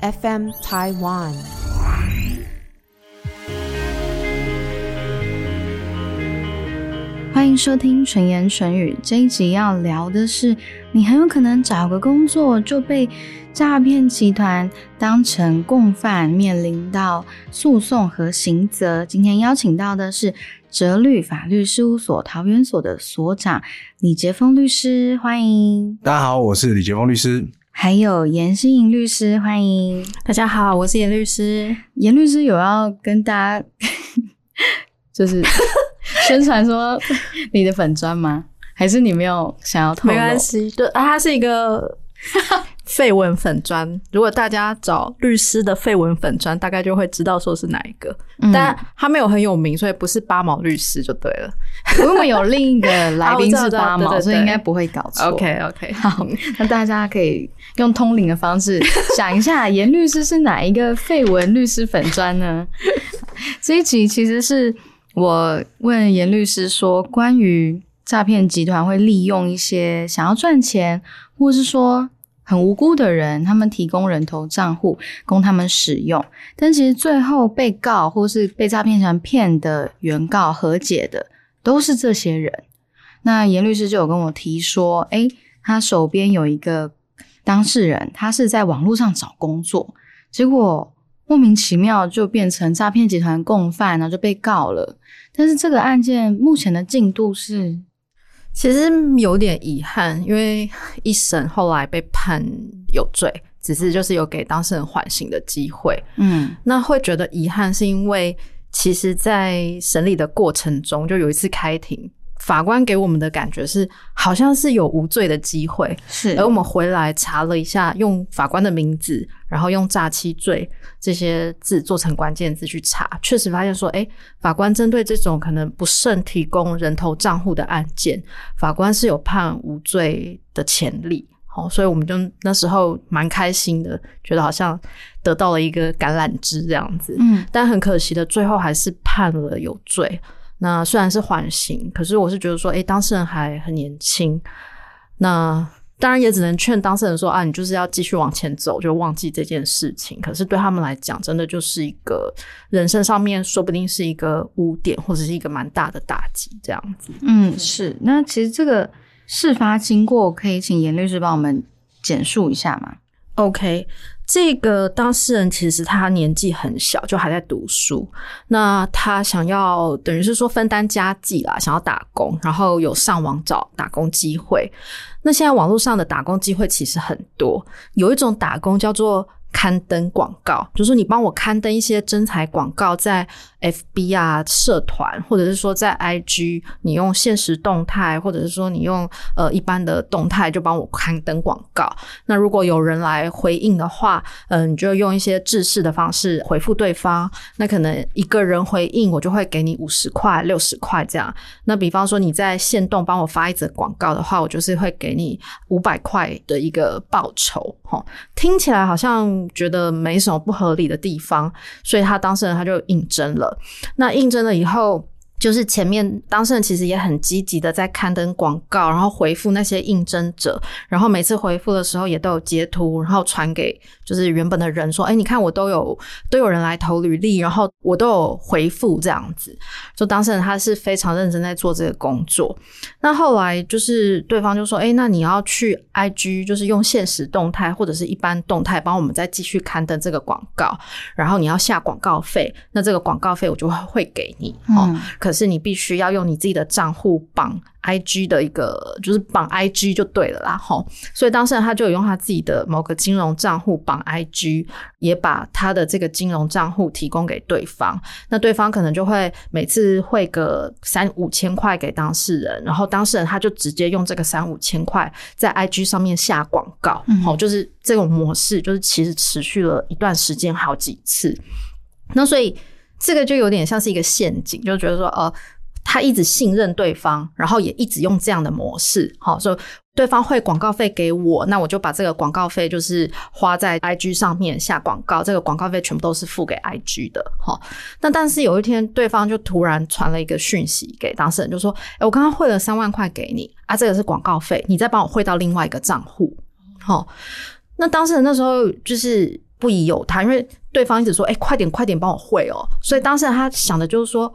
FM Taiwan。欢迎收听纯言纯语这一集，要聊的是你很有可能找个工作就被诈骗集团当成共犯，面临到诉讼和刑责。今天邀请到的是哲律法律事务所桃园所的所长李杰峰律师，欢迎。大家好，我是李杰峰律师。还有严诗颖律师，欢迎。大家好，我是严律师。严律师有要跟大家 就是宣传说你的粉砖吗？还是你没有想要透露？没关系，对啊，它是一个绯闻粉砖。如果大家找律师的绯闻粉砖，大概就会知道说是哪一个。但他没有很有名，所以不是八毛律师就对了。我们有另一个来宾是 八毛，对对对所以应该不会搞错。OK OK，好，那大家可以用通灵的方式想一下，严律师是哪一个绯闻律师粉砖呢？这一集其实是我问严律师说，关于诈骗集团会利用一些想要赚钱，或是说很无辜的人，他们提供人头账户供他们使用，但其实最后被告或是被诈骗集团骗的原告和解的都是这些人。那严律师就有跟我提说，诶，他手边有一个当事人，他是在网络上找工作，结果莫名其妙就变成诈骗集团共犯，然后就被告了。但是这个案件目前的进度是，其实有点遗憾，因为一审后来被判有罪，只是就是有给当事人缓刑的机会。嗯那会觉得遗憾，是因为其实，在审理的过程中，就有一次开庭，法官给我们的感觉是，好像是有无罪的机会，是而我们回来查了一下，用法官的名字，然后用诈欺罪这些字做成关键字去查，确实发现说，哎，法官针对这种可能不慎提供人头账户的案件，法官是有判无罪的潜力。好，所以我们就那时候蛮开心的，觉得好像得到了一个橄榄枝这样子。嗯但很可惜的，最后还是判了有罪。那虽然是缓刑，可是我是觉得说，诶，当事人还很年轻，那当然也只能劝当事人说啊，你就是要继续往前走，就忘记这件事情。可是对他们来讲，真的就是一个人生上面说不定是一个污点，或者是一个蛮大的打击，这样子。嗯是。那其实这个事发经过，可以请严律师帮我们简述一下吗？OK，这个当事人其实他年纪很小，就还在读书。那他想要等于是说分担家计啦，想要打工，然后有上网找打工机会。那现在网络上的打工机会其实很多，有一种打工叫做刊登广告，就是你帮我刊登一些真材广告在 FB 啊社团，或者是说在 IG，你用现实动态，或者是说你用呃一般的动态就帮我刊登广告。那如果有人来回应的话，嗯、你就用一些制式的方式回复对方。那可能一个人回应，我就会给你五十块、六十块这样。那比方说你在线动帮我发一则广告的话，我就是会给你五百块的一个报酬。哈，听起来好像觉得没什么不合理的地方，所以他当事人他就应征了。那应征了以后。就是前面当事人其实也很积极的在刊登广告，然后回复那些应征者，然后每次回复的时候也都有截图，然后传给就是原本的人说，哎，你看我都有 都有人来投履历，然后我都有回复这样子，就当事人他是非常认真在做这个工作。那后来就是对方就说，哎，那你要去 IG，就是用现实动态或者是一般动态帮我们再继续刊登这个广告，然后你要下广告费，那这个广告费我就会给你哦。可是你必须要用你自己的账户绑 IG 的一个，就是绑 IG 就对了啦，吼。所以当事人他就有用他自己的某个金融账户绑 IG，也把他的这个金融账户提供给对方。那对方可能就会每次汇个三五千块给当事人，然后当事人他就直接用这个三五千块在 IG 上面下广告，嗯、就是这种模式，就是其实持续了一段时间，好几次。那所以这个就有点像是一个陷阱，就觉得说，呃，他一直信任对方，然后也一直用这样的模式，好，所以对方汇广告费给我，那我就把这个广告费就是花在 IG 上面下广告，这个广告费全部都是付给 IG 的，哈。那但是有一天，对方就突然传了一个讯息给当事人，就说：“哎，我刚刚汇了三万块给你啊，这个是广告费，你再帮我汇到另外一个账户。”好，那当事人那时候就是不疑有他，因为对方一直说：“哎、快点，快点帮我汇哦。”所以当事人他想的就是说：“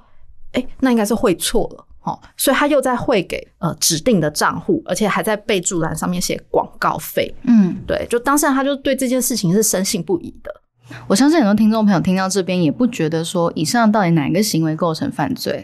哎、那应该是汇错了。”哦，所以他又在汇给呃指定的账户，而且还在备注栏上面写广告费。嗯，对，就当事人他就对这件事情是深信不疑的。我相信很多听众朋友听到这边也不觉得说以上到底哪一个行为构成犯罪。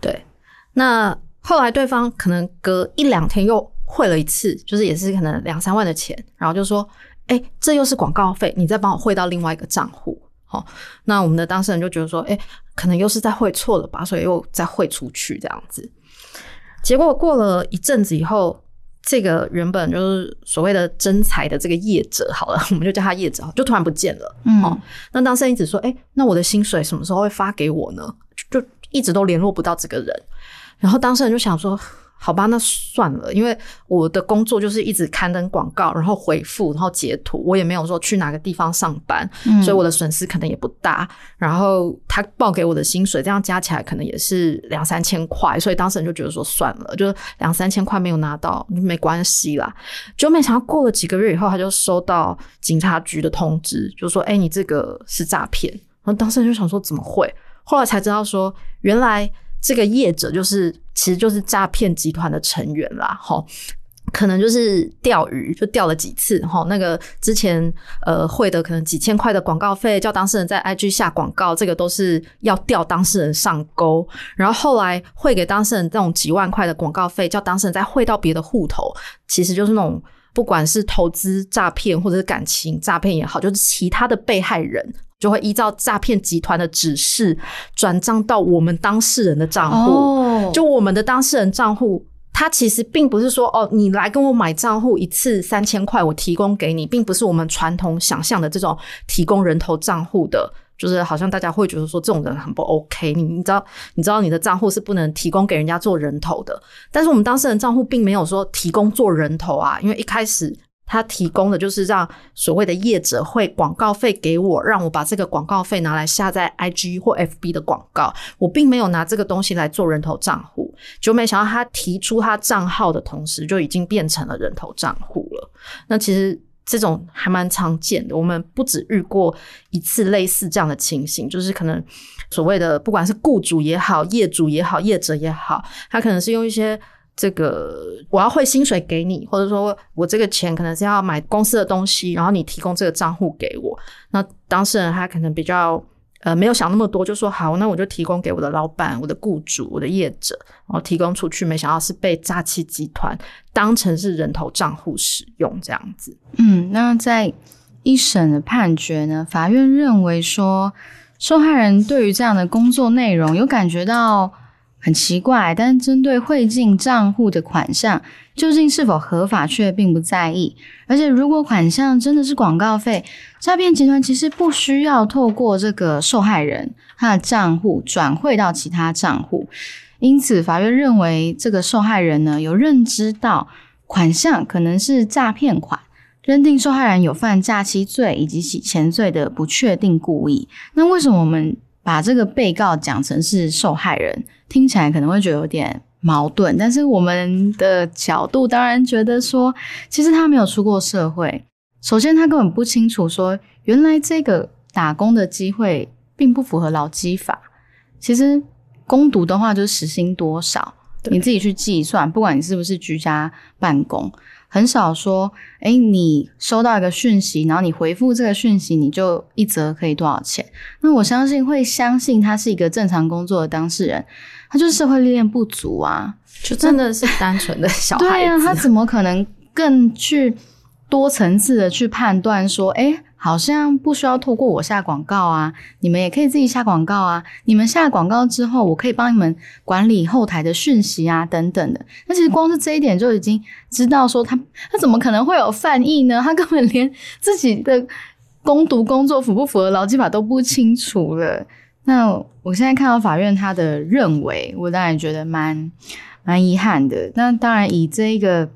对，那后来对方可能隔一两天又汇了一次，就是也是可能两三万的钱，然后就说：“哎、这又是广告费，你再帮我汇到另外一个账户。”好，那我们的当事人就觉得说：“哎、可能又是在汇错了吧，所以又再汇出去这样子。”结果过了一阵子以后，这个原本就是所谓的真财的这个业者，好了，我们就叫他业者，就突然不见了。嗯，哦那当事人一直说：“哎、那我的薪水什么时候会发给我呢？”就就一直都联络不到这个人。然后当事人就想说：“好吧，那算了，因为我的工作就是一直刊登广告，然后回复，然后截图，我也没有说去哪个地方上班，嗯所以我的损失可能也不大。然后他报给我的薪水，这样加起来可能也是两三千块，所以当事人就觉得说算了，就两三千块没有拿到就没关系啦。就没想到过了几个月以后，他就收到警察局的通知，就说：“哎、你这个是诈骗。”然后当事人就想说：“怎么会？”后来才知道说，原来这个业者就是其实就是诈骗集团的成员啦，哈。可能就是钓鱼，就钓了几次哈。那个之前呃汇的可能几千块的广告费，叫当事人在 IG 下广告，这个都是要钓当事人上钩。然后后来汇给当事人这种几万块的广告费，叫当事人再汇到别的户头，其实就是那种不管是投资诈骗或者是感情诈骗也好，就是其他的被害人就会依照诈骗集团的指示转账到我们当事人的账户。就我们的当事人账户，它其实并不是说哦，你来跟我买账户一次三千块，我提供给你，并不是我们传统想象的这种提供人头账户的。就是好像大家会觉得说这种人很不 OK，你你知道你知道你的账户是不能提供给人家做人头的，但是我们当事人账户并没有说提供做人头啊，因为一开始他提供的就是让所谓的业者会广告费给我，让我把这个广告费拿来下在 IG 或 FB 的广告，我并没有拿这个东西来做人头账户，就没想到他提出他账号的同时，就已经变成了人头账户了。那其实这种还蛮常见的，我们不止遇过一次类似这样的情形，就是可能所谓的不管是雇主也好、业主也好、业者也好，他可能是用一些。这个我要汇薪水给你，或者说我这个钱可能是要买公司的东西，然后你提供这个账户给我。那当事人他可能比较呃没有想那么多，就说好，那我就提供给我的老板、我的雇主、我的业者，然后提供出去。没想到是被诈欺集团当成是人头账户使用，这样子。嗯，那在一审的判决呢，法院认为说，受害人对于这样的工作内容有感觉到很奇怪，但是针对汇进账户的款项究竟是否合法，却并不在意。而且，如果款项真的是广告费，诈骗集团其实不需要透过这个受害人他的账户转汇到其他账户。因此，法院认为这个受害人呢有认知到款项可能是诈骗款。认定受害人有犯诈欺罪以及洗钱罪的不确定故意。那为什么我们把这个被告讲成是受害人？听起来可能会觉得有点矛盾，但是我们的角度当然觉得说，其实他没有出过社会。首先，他根本不清楚说，原来这个打工的机会并不符合劳基法。其实攻读的话就是时薪多少，你自己去计算，不管你是不是居家办公。很少说，哎，你收到一个讯息，然后你回复这个讯息，你就一则可以多少钱？那我相信会相信他是一个正常工作的当事人，他就是社会历练不足啊。就真的是单纯的小孩子。对啊，他怎么可能更去多层次的去判断说，哎，好像不需要透过我下广告啊，你们也可以自己下广告啊。你们下广告之后，我可以帮你们管理后台的讯息啊，等等的。那其实光是这一点就已经知道说他他怎么可能会有犯意呢？他根本连自己的攻读工作符不符合劳基法都不清楚了。那我现在看到法院他的认为，我当然觉得蛮蛮遗憾的。那当然以这个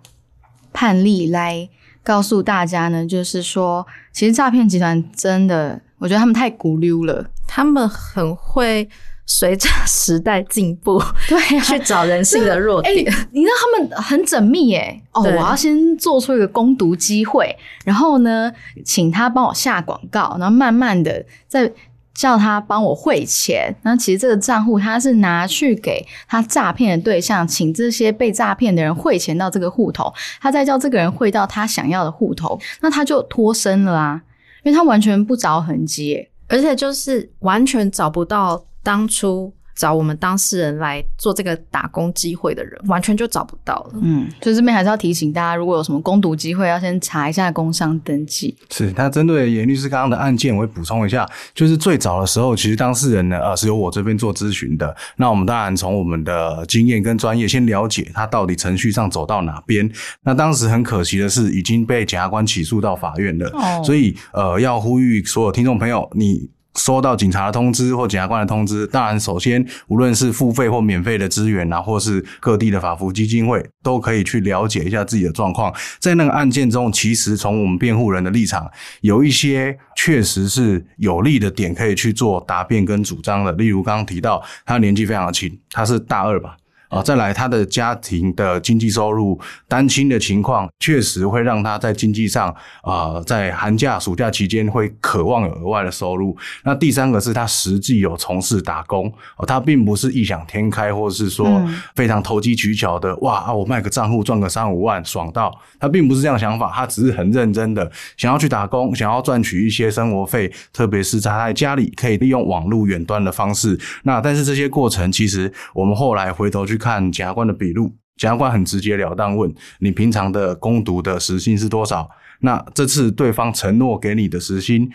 判例来告诉大家呢，就是说，其实诈骗集团真的，我觉得他们太古溜了。他们很会随着时代进步，对呀、去找人性的弱哎、点。你知道他们很缜密哎、哦，我要先做出一个攻读机会，然后呢，请他帮我下广告，然后慢慢的再叫他帮我汇钱。那其实这个账户他是拿去给他诈骗的对象，请这些被诈骗的人汇钱到这个户头，他再叫这个人汇到他想要的户头，那他就脱身了啊，因为他完全不着痕迹、欸。而且就是完全找不到当初找我们当事人来做这个打工机会的人，完全就找不到了。嗯，所以这边还是要提醒大家，如果有什么攻读机会，要先查一下工商登记。是那针对严律师刚刚的案件，我会补充一下，就是最早的时候，其实当事人呢，呃，是由我这边做咨询的。那我们当然从我们的经验跟专业先了解他到底程序上走到哪边。那当时很可惜的是，已经被检察官起诉到法院了，哦所以呃，要呼吁所有听众朋友，你。收到警察的通知或检察官的通知，当然首先无论是付费或免费的资源啊，或是各地的法服基金会，都可以去了解一下自己的状况。在那个案件中，其实从我们辩护人的立场，有一些确实是有利的点可以去做答辩跟主张的。例如刚刚提到，他年纪非常的轻，他是大二吧。啊，再来，他的家庭的经济收入单亲的情况，确实会让他在经济上啊、在寒假、暑假期间会渴望有额外的收入。那第三个是他实际有从事打工，哦，他并不是异想天开，或者是说嗯非常投机取巧的，哇啊，我卖个账户赚个三五万，爽到。他并不是这样想法，他只是很认真的想要去打工，想要赚取一些生活费，特别是他在家里可以利用网络远端的方式。那但是这些过程，其实我们后来回头去看检察官的笔录，检察官很直截了当问你平常的攻读的时薪是多少？那这次对方承诺给你的时薪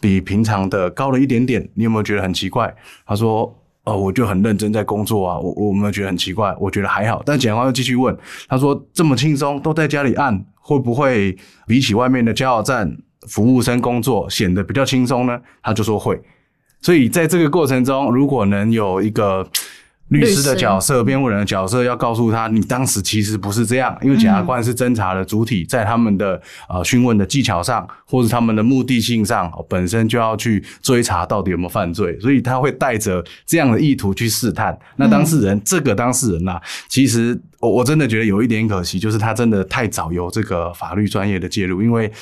比平常的高了一点点，你有没有觉得很奇怪？他说。哦，我就很认真在工作啊，我我没有觉得很奇怪？我觉得还好，但检察官又继续问，他说这么轻松，都在家里按，会不会比起外面的加油站服务生工作显得比较轻松呢？他就说会。所以在这个过程中，如果能有一个律师的角色、辩护人的角色，要告诉他，你当时其实不是这样，因为检察官是侦查的主体，在他们的呃讯问的技巧上，或者他们的目的性上，哦本身就要去追查到底有没有犯罪，所以他会带着这样的意图去试探。那当事人，这个当事人呐、其实我我真的觉得有一点可惜，就是他真的太早有这个法律专业的介入，因为。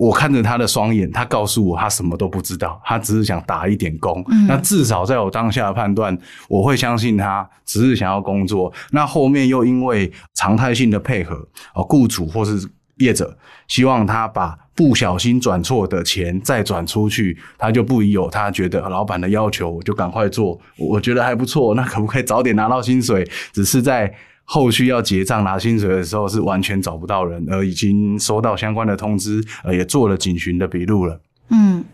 我看着他的双眼，他告诉我他什么都不知道，他只是想打一点工。那至少在我当下的判断，我会相信他只是想要工作。那后面又因为常态性的配合，哦，雇主或是业者希望他把不小心转错的钱再转出去，他就不疑有他，觉得老板的要求我就赶快做，我觉得还不错，那可不可以早点拿到薪水？只是在后续要结账拿薪水的时候是完全找不到人，而已经收到相关的通知，呃，也做了警询的笔录了。嗯，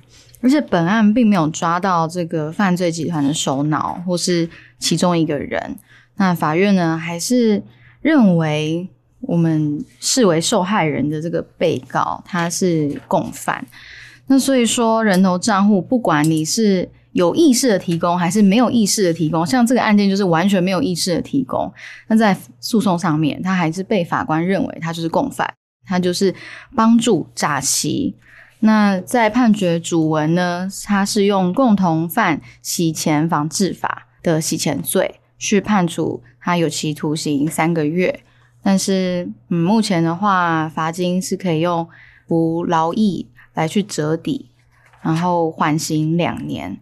而且本案并没有抓到这个犯罪集团的首脑或是其中一个人。那法院呢，还是认为我们视为受害人的这个被告他是共犯。那所以说，人头账户不管你是有意识的提供还是没有意识的提供，像这个案件就是完全没有意识的提供。那在诉讼上面，他还是被法官认为他就是共犯，他就是帮助诈欺。那在判决主文呢，他是用共同犯洗钱防治法的洗钱罪去判处他有期徒刑三个月，但是嗯，目前的话，罚金是可以用服劳役来去折抵，然后缓刑两年。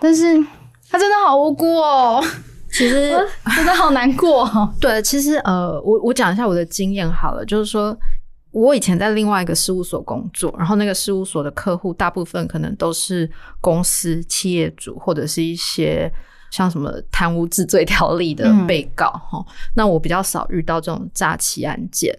但是他真的好无辜哦，其实 真的好难过、哦。对，其实呃，我我讲一下我的经验好了，就是说我以前在另外一个事务所工作，然后那个事务所的客户大部分可能都是公司、企业主或者是一些像什么贪污治罪条例的嗯被告哈、那我比较少遇到这种诈欺案件。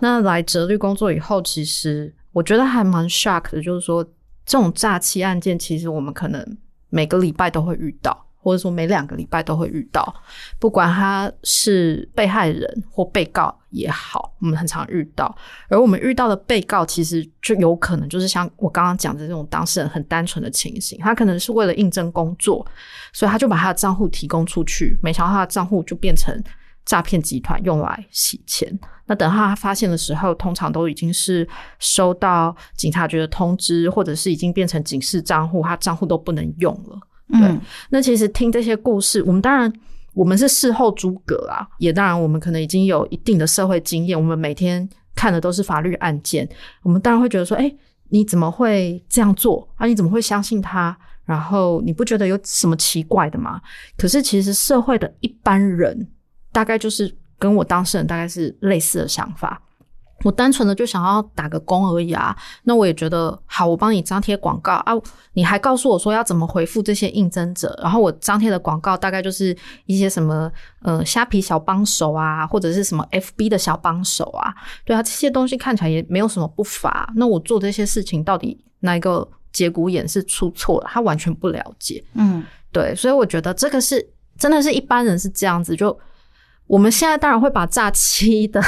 那来哲律工作以后，其实我觉得还蛮 shock 的，就是说这种诈欺案件，其实我们可能每个礼拜都会遇到，或者说每两个礼拜都会遇到。不管他是被害人或被告也好，我们很常遇到。而我们遇到的被告，其实就有可能就是像我刚刚讲的这种当事人很单纯的情形，他可能是为了应征工作，所以他就把他的账户提供出去，没想到他的账户就变成诈骗集团用来洗钱。那等他发现的时候，通常都已经是收到警察局的通知，或者是已经变成警示账户，他账户都不能用了。对，嗯那其实听这些故事，我们当然我们是事后诸葛啊，也当然我们可能已经有一定的社会经验，我们每天看的都是法律案件，我们当然会觉得说，哎、你怎么会这样做啊？你怎么会相信他？然后你不觉得有什么奇怪的吗？可是其实社会的一般人，大概就是跟我当事人大概是类似的想法。我单纯的就想要打个工而已啊，那我也觉得好，我帮你张贴广告啊，你还告诉我说要怎么回复这些应征者，然后我张贴的广告大概就是一些什么呃虾皮小帮手啊，或者是什么 FB 的小帮手啊，对啊，这些东西看起来也没有什么不法，那我做这些事情到底哪一个节骨眼是出错了？他完全不了解，嗯对，所以我觉得这个是真的是一般人是这样子，就我们现在当然会把诈欺的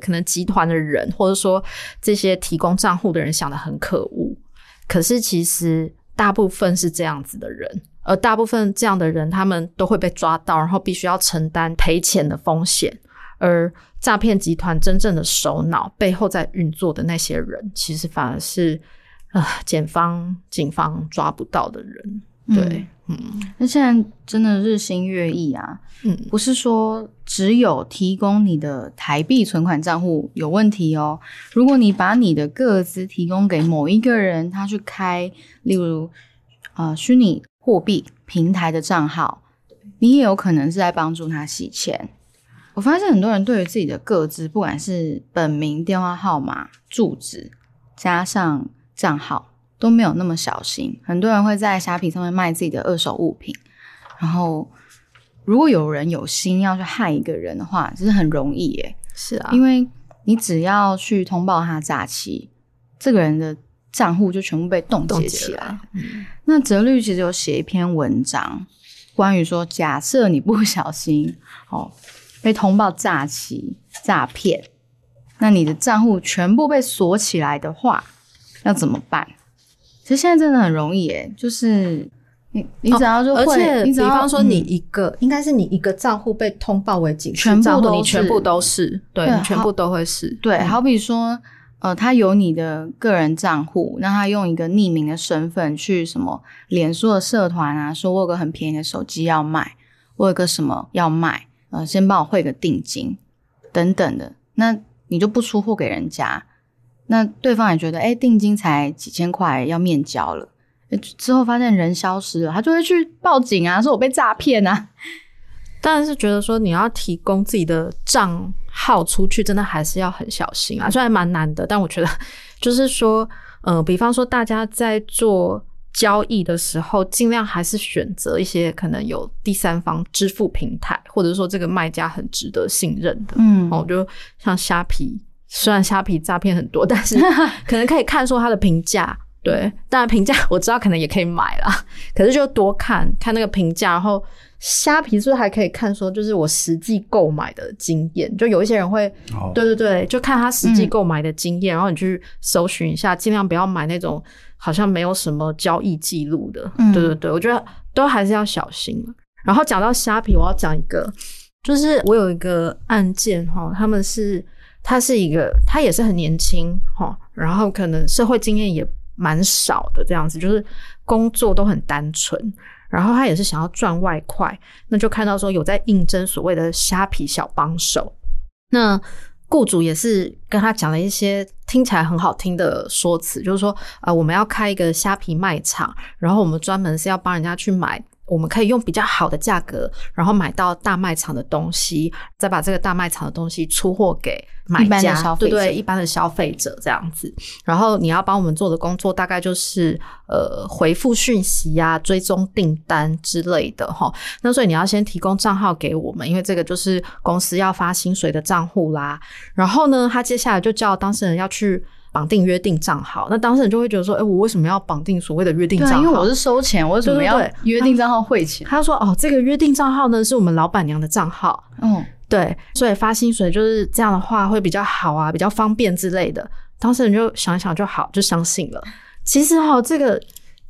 可能集团的人，或者说这些提供账户的人想得很可恶，可是其实大部分是这样子的人，而大部分这样的人，他们都会被抓到，然后必须要承担赔钱的风险。而诈骗集团真正的首脑背后在运作的那些人，其实反而是啊，检方、警方抓不到的人。对，那现在真的日新月异啊，嗯不是说只有提供你的台币存款账户有问题哦。如果你把你的个资提供给某一个人，他去开，例如呃虚拟货币平台的账号，你也有可能是在帮助他洗钱。我发现很多人对于自己的个资，不管是本名、电话号码、住址，加上账号，都没有那么小心。很多人会在虾皮上面卖自己的二手物品，然后如果有人有心要去害一个人的话，其实很容易耶，是啊，因为你只要去通报他诈欺，这个人的账户就全部被冻冻结起来。嗯那哲律其实有写一篇文章，关于说，假设你不小心 哦被通报诈欺、诈骗，那你的账户全部被锁起来的话，要怎么办？其实现在真的很容易耶，就是你你只要就会，而且，比你只要方说你嗯一个，应该是你一个账户被通报为警示全部账户，全是。部都是，对，全部都会是。对，嗯。好比说，呃，他有你的个人账户，那他用一个匿名的身份去什么脸书的社团啊，说我有个很便宜的手机要卖，我有个什么要卖，呃，先帮我汇个定金等等的，那你就不出货给人家，那对方也觉得，哎，定金才几千块要面交了。之后发现人消失了，他就会去报警啊，说我被诈骗啊。当然是觉得说你要提供自己的账号出去，真的还是要很小心啊。虽然蛮难的，但我觉得就是说，呃，比方说大家在做交易的时候，尽量还是选择一些可能有第三方支付平台，或者说这个卖家很值得信任的。嗯哦，就像虾皮，虽然虾皮诈骗很多，但是 可能可以看说它的评价。对，当然评价我知道可能也可以买啦，可是就多看看那个评价，然后虾皮是不是还可以看说就是我实际购买的经验？就有一些人会，哦对对对，就看他实际嗯购买的经验，然后你去搜寻一下，尽量不要买那种好像没有什么交易记录的。嗯对对对，我觉得都还是要小心。然后讲到虾皮，我要讲一个，就是我有一个案件哈，他们是他是一个，他也是很年轻哈，然后可能社会经验也蛮少的这样子，就是工作都很单纯，然后他也是想要赚外快，那就看到说有在应征所谓的虾皮小帮手，那雇主也是跟他讲了一些听起来很好听的说辞，就是说，呃，我们要开一个虾皮卖场，然后我们专门是要帮人家去买。我们可以用比较好的价格，然后买到大卖场的东西，再把这个大卖场的东西出货给买家，对对，一般的消费者这样子。然后你要帮我们做的工作，大概就是呃回复讯息呀、追踪订单之类的哈。那所以你要先提供账号给我们，因为这个就是公司要发薪水的账户啦。然后呢，他接下来就叫当事人要去绑定约定账号，那当事人就会觉得说，哎、我为什么要绑定所谓的约定账号？因为我是收钱，我为什么要约定账号汇钱？他说，哦，这个约定账号呢是我们老板娘的账号，嗯，对，所以发薪水就是这样的话会比较好啊，比较方便之类的。当事人就想一想就好，就相信了。其实哈、这个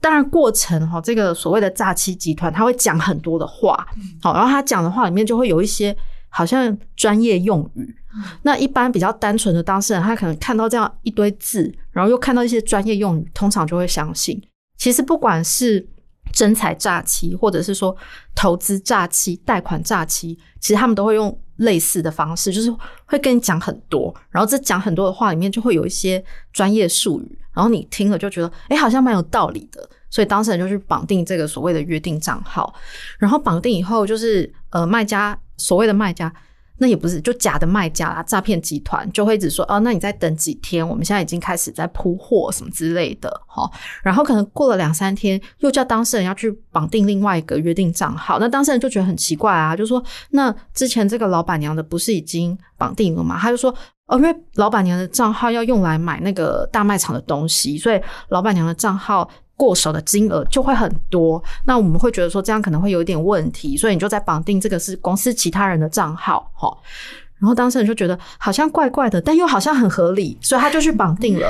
当然过程哈、这个所谓的诈欺集团他会讲很多的话，好、然后他讲的话里面就会有一些好像专业用语。那一般比较单纯的当事人，他可能看到这样一堆字，然后又看到一些专业用语，通常就会相信。其实不管是真财诈欺，或者是说投资诈欺、贷款诈欺，其实他们都会用类似的方式，就是会跟你讲很多，然后这讲很多的话里面就会有一些专业术语，然后你听了就觉得，哎，好像蛮有道理的，所以当事人就去绑定这个所谓的约定账号，然后绑定以后就是呃卖家所谓的卖家。那也不是，就假的卖家啦，诈骗集团就会一直说哦，那你再等几天，我们现在已经开始在铺货什么之类的，哈。然后可能过了两三天，又叫当事人要去绑定另外一个约定账号，那当事人就觉得很奇怪啊，就说那之前这个老板娘的不是已经绑定了吗？他就说哦，因为老板娘的账号要用来买那个大卖场的东西，所以老板娘的账号。过手的金额就会很多，那我们会觉得说这样可能会有一点问题，所以你就在绑定这个是公司其他人的账号，哈，然后当事人就觉得好像怪怪的，但又好像很合理，所以他就去绑定了，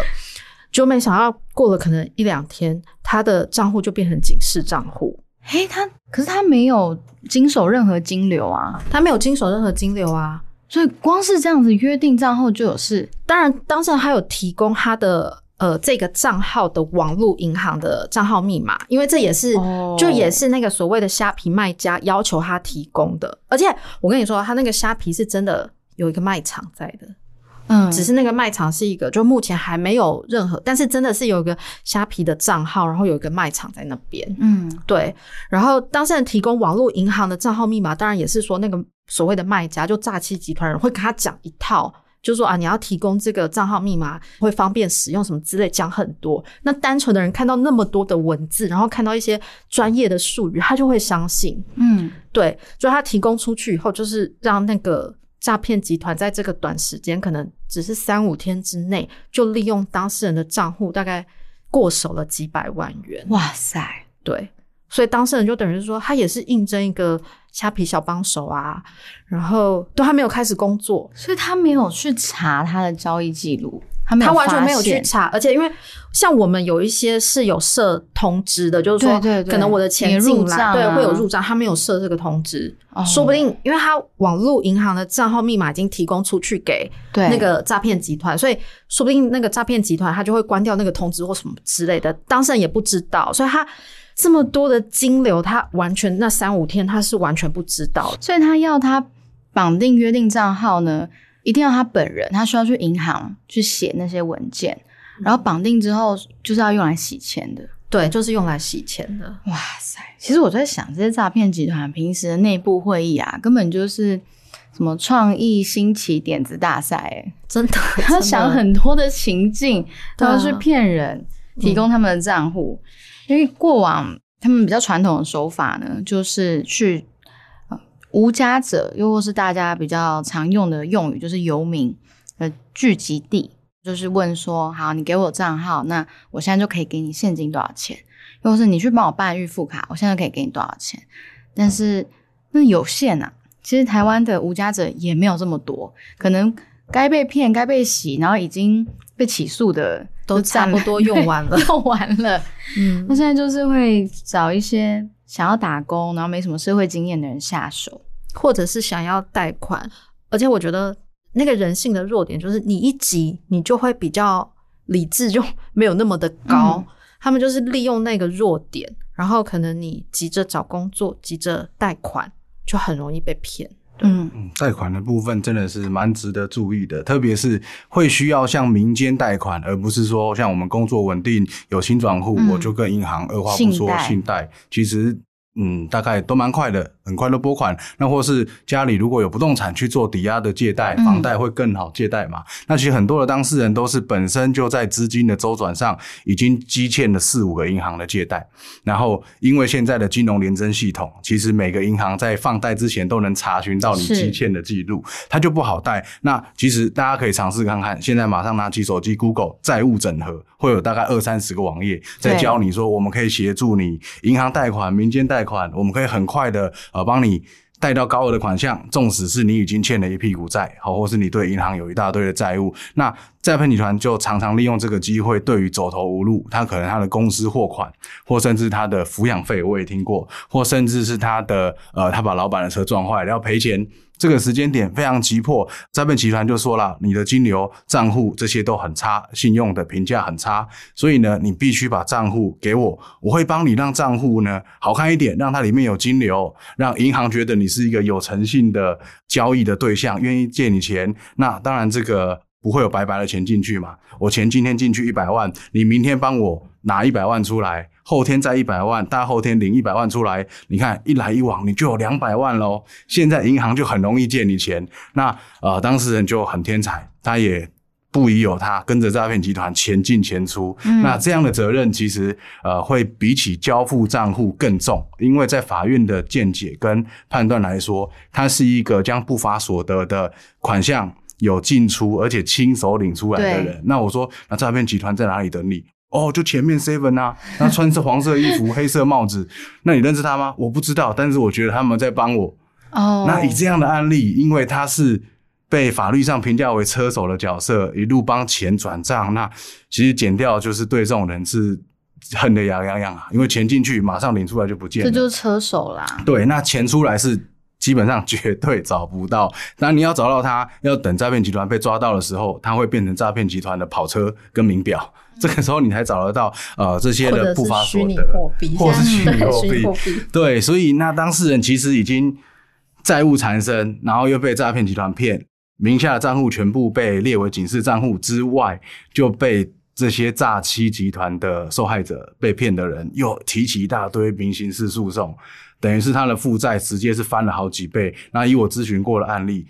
就没想到过了可能一两天，他的账户就变成警示账户。嘿，他可是他没有经手任何金流啊，他没有经手任何金流啊，所以光是这样子约定账号就有事。当然，当事人还有提供他的。呃，这个账号的网络银行的账号密码，因为这也是就也是那个所谓的虾皮卖家要求他提供的。而且我跟你说，他那个虾皮是真的有一个卖场在的，嗯，只是那个卖场是一个，就目前还没有任何，但是真的是有一个虾皮的账号，然后有一个卖场在那边，嗯，对。然后当事人提供网络银行的账号密码，当然也是说那个所谓的卖家就诈欺集团人会跟他讲一套。就说啊，你要提供这个账号密码会方便使用什么之类，讲很多。那单纯的人看到那么多的文字，然后看到一些专业的术语，他就会相信。嗯，对。所以他提供出去以后，就是让那个诈骗集团在这个短时间，可能只是三五天之内，就利用当事人的账户，大概过手了几百万元。哇塞，对。所以当事人就等于说，他也是应征一个虾皮小帮手啊，然后都还没有开始工作，所以他没有去查他的交易记录，他他完全没有去查，而且因为像我们有一些是有设通知的，就是说可能我的钱进来，对，会有入账，他没有设这个通知，说不定因为他网络银行的账号密码已经提供出去给那个诈骗集团，所以说不定那个诈骗集团他就会关掉那个通知或什么之类的，当事人也不知道，所以他。这么多的金流，他完全那三五天他是完全不知道，所以他要他绑定约定账号呢，一定要他本人，他需要去银行去写那些文件，然后绑定之后就是要用来洗钱的，对，就是用来洗钱的。哇塞！其实我在想，这些诈骗集团平时的内部会议啊，根本就是什么创意新奇点子大赛，哎，真的，他想很多的情境都要去骗人，提供他们的账户。因为过往他们比较传统的手法呢，就是去无家者，又或是大家比较常用的用语，就是游民的聚集地，就是问说：好，你给我账号，那我现在就可以给你现金多少钱？又或是你去帮我办预付卡，我现在可以给你多少钱？但是那有限啊，其实台湾的无家者也没有这么多，可能该被骗、该被洗，然后已经被起诉的。都差不多用完了，用完了。嗯，那现在就是会找一些想要打工，然后没什么社会经验的人下手，或者是想要贷款。而且我觉得那个人性的弱点就是，你一急，你就会比较理智就没有那么的高。他们就是利用那个弱点，然后可能你急着找工作，急着贷款，就很容易被骗。嗯。嗯，贷款的部分真的是蛮值得注意的，特别是会需要向民间贷款，而不是说像我们工作稳定有新转户，我就跟银行二话不说信贷，其实。嗯，大概都蛮快的，很快都拨款。那或是家里如果有不动产去做抵押的借贷，房贷会更好借贷嘛？那其实很多的当事人都是本身就在资金的周转上已经积欠了四五个银行的借贷，然后因为现在的金融联征系统，其实每个银行在放贷之前都能查询到你积欠的记录，它就不好贷。那其实大家可以尝试看看，现在马上拿起手机 Google 债务整合，会有大概二三十个网页在教你说，我们可以协助你银行贷款、民间贷。款，我们可以很快的呃帮你贷到高额的款项，纵使是你已经欠了一屁股债，好，或是你对银行有一大堆的债务，那诈骗集团就常常利用这个机会，对于走投无路，他可能他的公司货款，或甚至他的抚养费，我也听过，或甚至是他的呃，他把老板的车撞坏了要赔钱，这个时间点非常急迫，诈骗集团就说了，你的金流账户这些都很差，信用的评价很差，所以呢，你必须把账户给我，我会帮你让账户呢好看一点，让它里面有金流，让银行觉得你是一个有诚信的交易的对象，愿意借你钱。那当然这个。不会有白白的钱进去嘛？我钱今天进去一百万，你明天帮我拿一百万出来，后天再一百万，大后天领一百万出来，你看一来一往，你就有两百万喽。现在银行就很容易借你钱，那呃当事人就很天才，他也不疑有他，跟着诈骗集团钱进钱出。那这样的责任其实呃会比起交付账户更重，因为在法院的见解跟判断来说，他是一个将不法所得的款项。有进出，而且亲手领出来的人，那我说，那诈骗集团在哪里等你？哦，就前面 seven 啊，那穿着黄色衣服、黑色帽子，那你认识他吗？我不知道，但是我觉得他们在帮我。哦，那以这样的案例，因为他是被法律上评价为车手的角色，一路帮钱转账，那其实减掉就是对这种人是恨得牙痒痒啊，因为钱进去马上领出来就不见了，这就是车手啦。对，那钱出来是。基本上绝对找不到。那你要找到他，要等诈骗集团被抓到的时候，他会变成诈骗集团的跑车跟名表。这个时候你才找得到呃这些的不法所得，或是虚拟货币。对，所以那当事人其实已经债务缠身，然后又被诈骗集团骗，名下的账户全部被列为警示账户之外，就被这些诈欺集团的受害者被骗的人又提起一大堆民刑事诉讼。等于是他的负债直接是翻了好几倍。那以我咨询过的案例，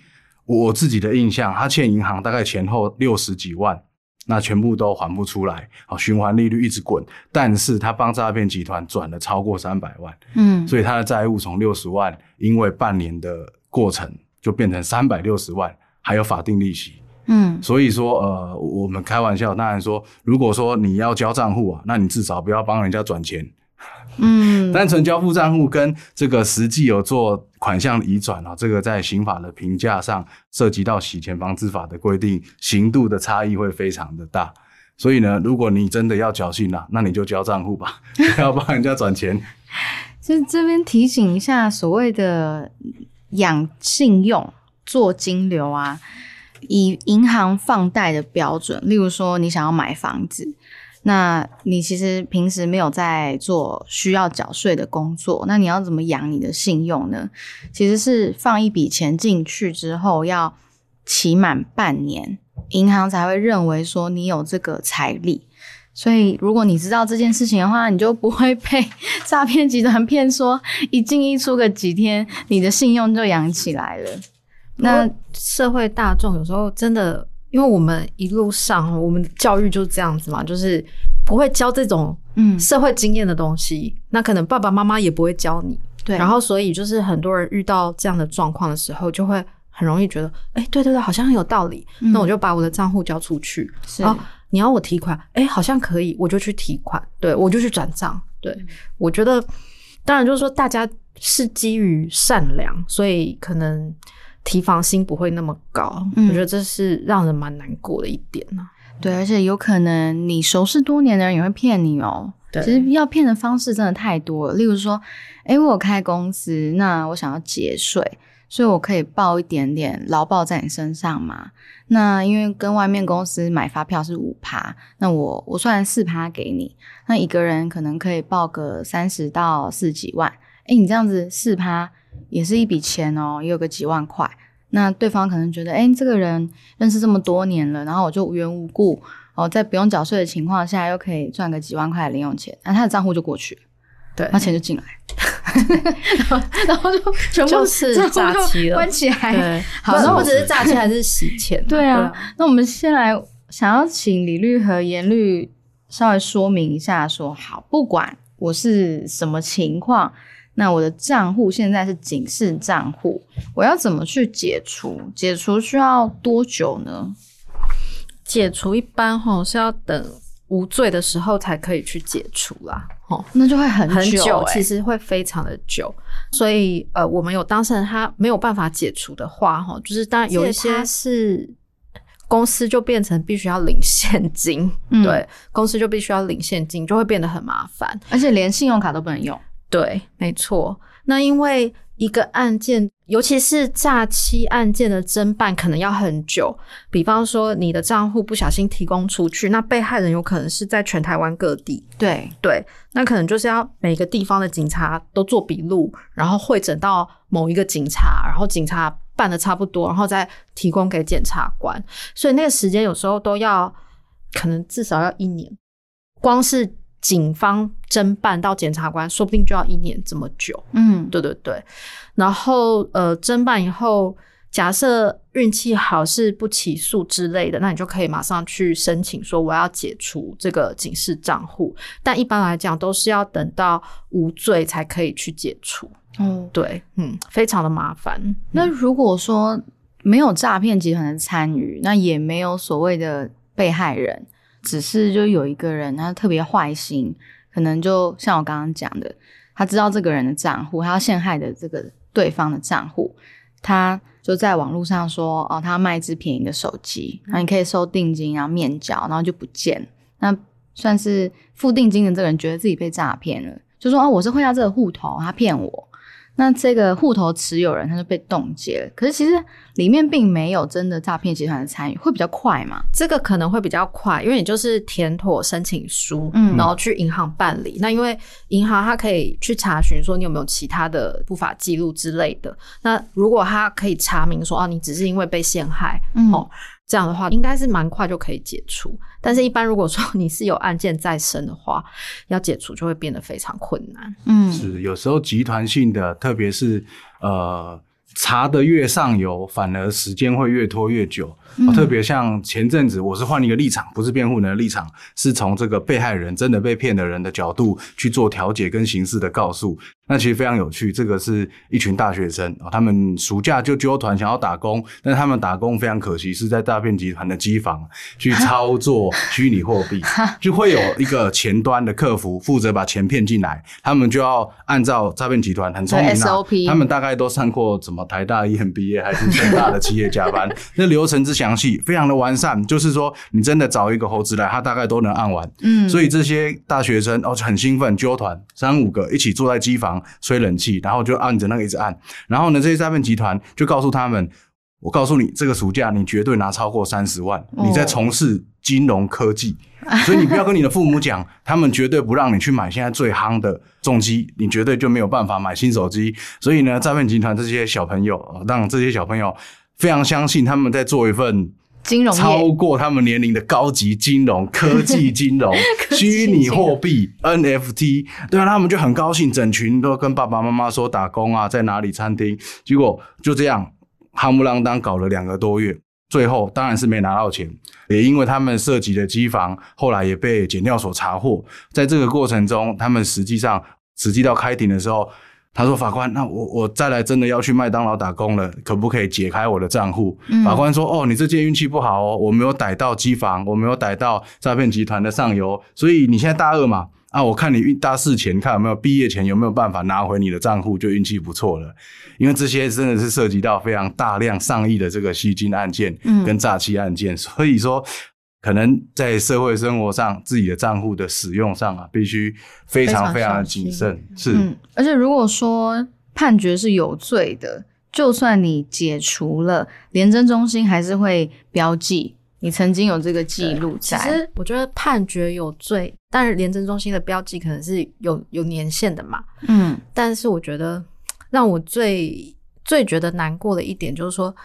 我自己的印象，他欠银行大概前后六十几万，那全部都还不出来，好，循环利率一直滚。但是他帮诈骗集团转了超过三百万，嗯，所以他的债务从六十万，因为半年的过程就变成三百六十万，还有法定利息，嗯，所以说，呃，我们开玩笑，当然说，如果说你要交账户啊，那你至少不要帮人家转钱。嗯，单纯交付账户跟这个实际有做款项移转啊，这个在刑法的评价上涉及到洗钱防治法的规定，刑度的差异会非常的大。所以呢，如果你真的要侥幸了，那你就交账户吧，不要帮人家转钱。就这边提醒一下，所谓的养信用、做金流啊，以银行放贷的标准，例如说你想要买房子。那你其实平时没有在做需要缴税的工作，那你要怎么养你的信用呢？其实是放一笔钱进去之后，要期满半年，银行才会认为说你有这个财力。所以如果你知道这件事情的话，你就不会被诈骗集团骗说一进一出个几天，你的信用就养起来了。那社会大众有时候真的。因为我们一路上，我们教育就是这样子嘛，就是不会教这种嗯社会经验的东西。那可能爸爸妈妈也不会教你，对。然后所以就是很多人遇到这样的状况的时候，就会很容易觉得，哎，对对对，好像很有道理。那我就把我的账户交出去。是，你要我提款，哎，好像可以，我就去提款。对，我就去转账。对，我觉得，当然就是说，大家是基于善良，所以可能。提防心不会那么高，我觉得这是让人蛮难过的一点呢。对，而且有可能你熟识多年的人也会骗你哦。对，其实要骗的方式真的太多了。例如说，哎，我有开公司，那我想要节税，所以我可以报一点点劳报在你身上嘛。那因为跟外面公司买发票是五趴，那我我算四趴给你，那一个人可能可以报个三十到四几万。哎，你这样子四趴。也是一笔钱哦，也有个几万块。那对方可能觉得，哎，这个人认识这么多年了，然后我就无缘无故哦，在不用缴税的情况下，又可以赚个几万块的零用钱，那他的账户就过去了，对，那钱就进来，然后就全部是诈欺了，关起来。对，好，那我只是诈欺还是洗钱？对啊，那我们先来想要请李律和严律稍微说明一下，说好，不管我是什么情况。那我的账户现在是警示账户，我要怎么去解除？解除需要多久呢？解除一般吼是要等无罪的时候才可以去解除啦，吼，那就会很很久，其实会非常的久。所以呃，我们有当事人他没有办法解除的话，哈，就是当然有一些是公司就变成必须要领现金，嗯对，公司就必须要领现金，就会变得很麻烦。而且连信用卡都不能用。对，没错。那因为一个案件，尤其是诈欺案件的侦办，可能要很久。比方说，你的账户不小心提供出去，那被害人有可能是在全台湾各地，对，对，那可能就是要每个地方的警察都做笔录，然后会诊到某一个警察，然后警察办的差不多，然后再提供给检察官，所以那个时间有时候都要，可能至少要一年，光是警方侦办到检察官，说不定就要一年这么久。嗯，对对对，然后呃，侦办以后，假设运气好是不起诉之类的，那你就可以马上去申请说我要解除这个警示账户。但一般来讲，都是要等到无罪才可以去解除。哦，对，嗯，非常的麻烦。那如果说没有诈骗集团的参与，那也没有所谓的被害人，只是就有一个人他特别坏心，可能就像我刚刚讲的，他知道这个人的账户，他要陷害的这个对方的账户，他就在网络上说哦，他要卖一只便宜的手机，然后你可以收定金，然后面交，然后就不见。那算是付定金的这个人觉得自己被诈骗了，就说哦，我是汇到这个户头，他骗我。那这个户头持有人他就被冻结了，可是其实里面并没有真的诈骗集团的参与，会比较快嘛？这个可能会比较快，因为你就是填妥申请书，嗯然后去银行办理。那因为银行它可以去查询说你有没有其他的不法记录之类的。那如果他可以查明说啊，你只是因为被陷害，嗯哦，这样的话应该是蛮快就可以解除。但是，一般如果说你是有案件在身的话，要解除就会变得非常困难。嗯，是有时候集团性的，特别是呃查的越上游，反而时间会越拖越久。特别像前阵子，我是换一个立场，不是辩护人的立场，是从这个被害人真的被骗的人的角度去做调解跟刑事的告诉。那其实非常有趣，这个是一群大学生哦，他们暑假就揪团想要打工，但是他们打工非常可惜是在诈骗集团的机房去操作虚拟货币，就会有一个前端的客服负责把钱骗进来，他们就要按照诈骗集团很聪明对啊 SOP 他们大概都上过怎么台大 EMBA 还是正大的企业加班，那流程之详细，非常的完善，就是说你真的找一个猴子来，他大概都能按完。嗯，所以这些大学生哦就很兴奋，揪团三五个一起坐在机房吹冷气，然后就按着那个一直按。然后呢，这些诈骗集团就告诉他们：“我告诉你，这个暑假你绝对拿超过三十万，哦你在从事金融科技，所以你不要跟你的父母讲，他们绝对不让你去买现在最夯的重机，你绝对就没有办法买新手机。所以呢，诈骗集团这些小朋友，哦让这些小朋友非常相信他们在做一份。”金融超业，过他们年龄的高级金融、科技金融、虚拟货币、NFT，对啊，他们就很高兴，整群都跟爸爸妈妈说打工啊，在哪里餐厅，结果就这样夯不啷当搞了两个多月，最后当然是没拿到钱，也因为他们涉及的机房后来也被检调所查获，在这个过程中，他们实际上实际到开庭的时候。他说：“法官，那我我再来真的要去麦当劳打工了，可不可以解开我的账户？”嗯法官说：“哦，你这届运气不好哦，我没有逮到机房，我没有逮到诈骗集团的上游，所以你现在大二嘛，啊，我看你运大四前看有没有毕业前有没有办法拿回你的账户，就运气不错了。因为这些真的是涉及到非常大量上亿的这个吸金案件嗯跟诈欺案件，所以说。”可能在社会生活上，自己的账户的使用上啊，必须非常非非常常的谨慎。是，嗯，而且如果说判决是有罪的，就算你解除了，廉政中心还是会标记你曾经有这个记录其在。实我觉得判决有罪，但是廉政中心的标记可能是有有年限的嘛。嗯但是我觉得让我最最觉得难过的一点就是说，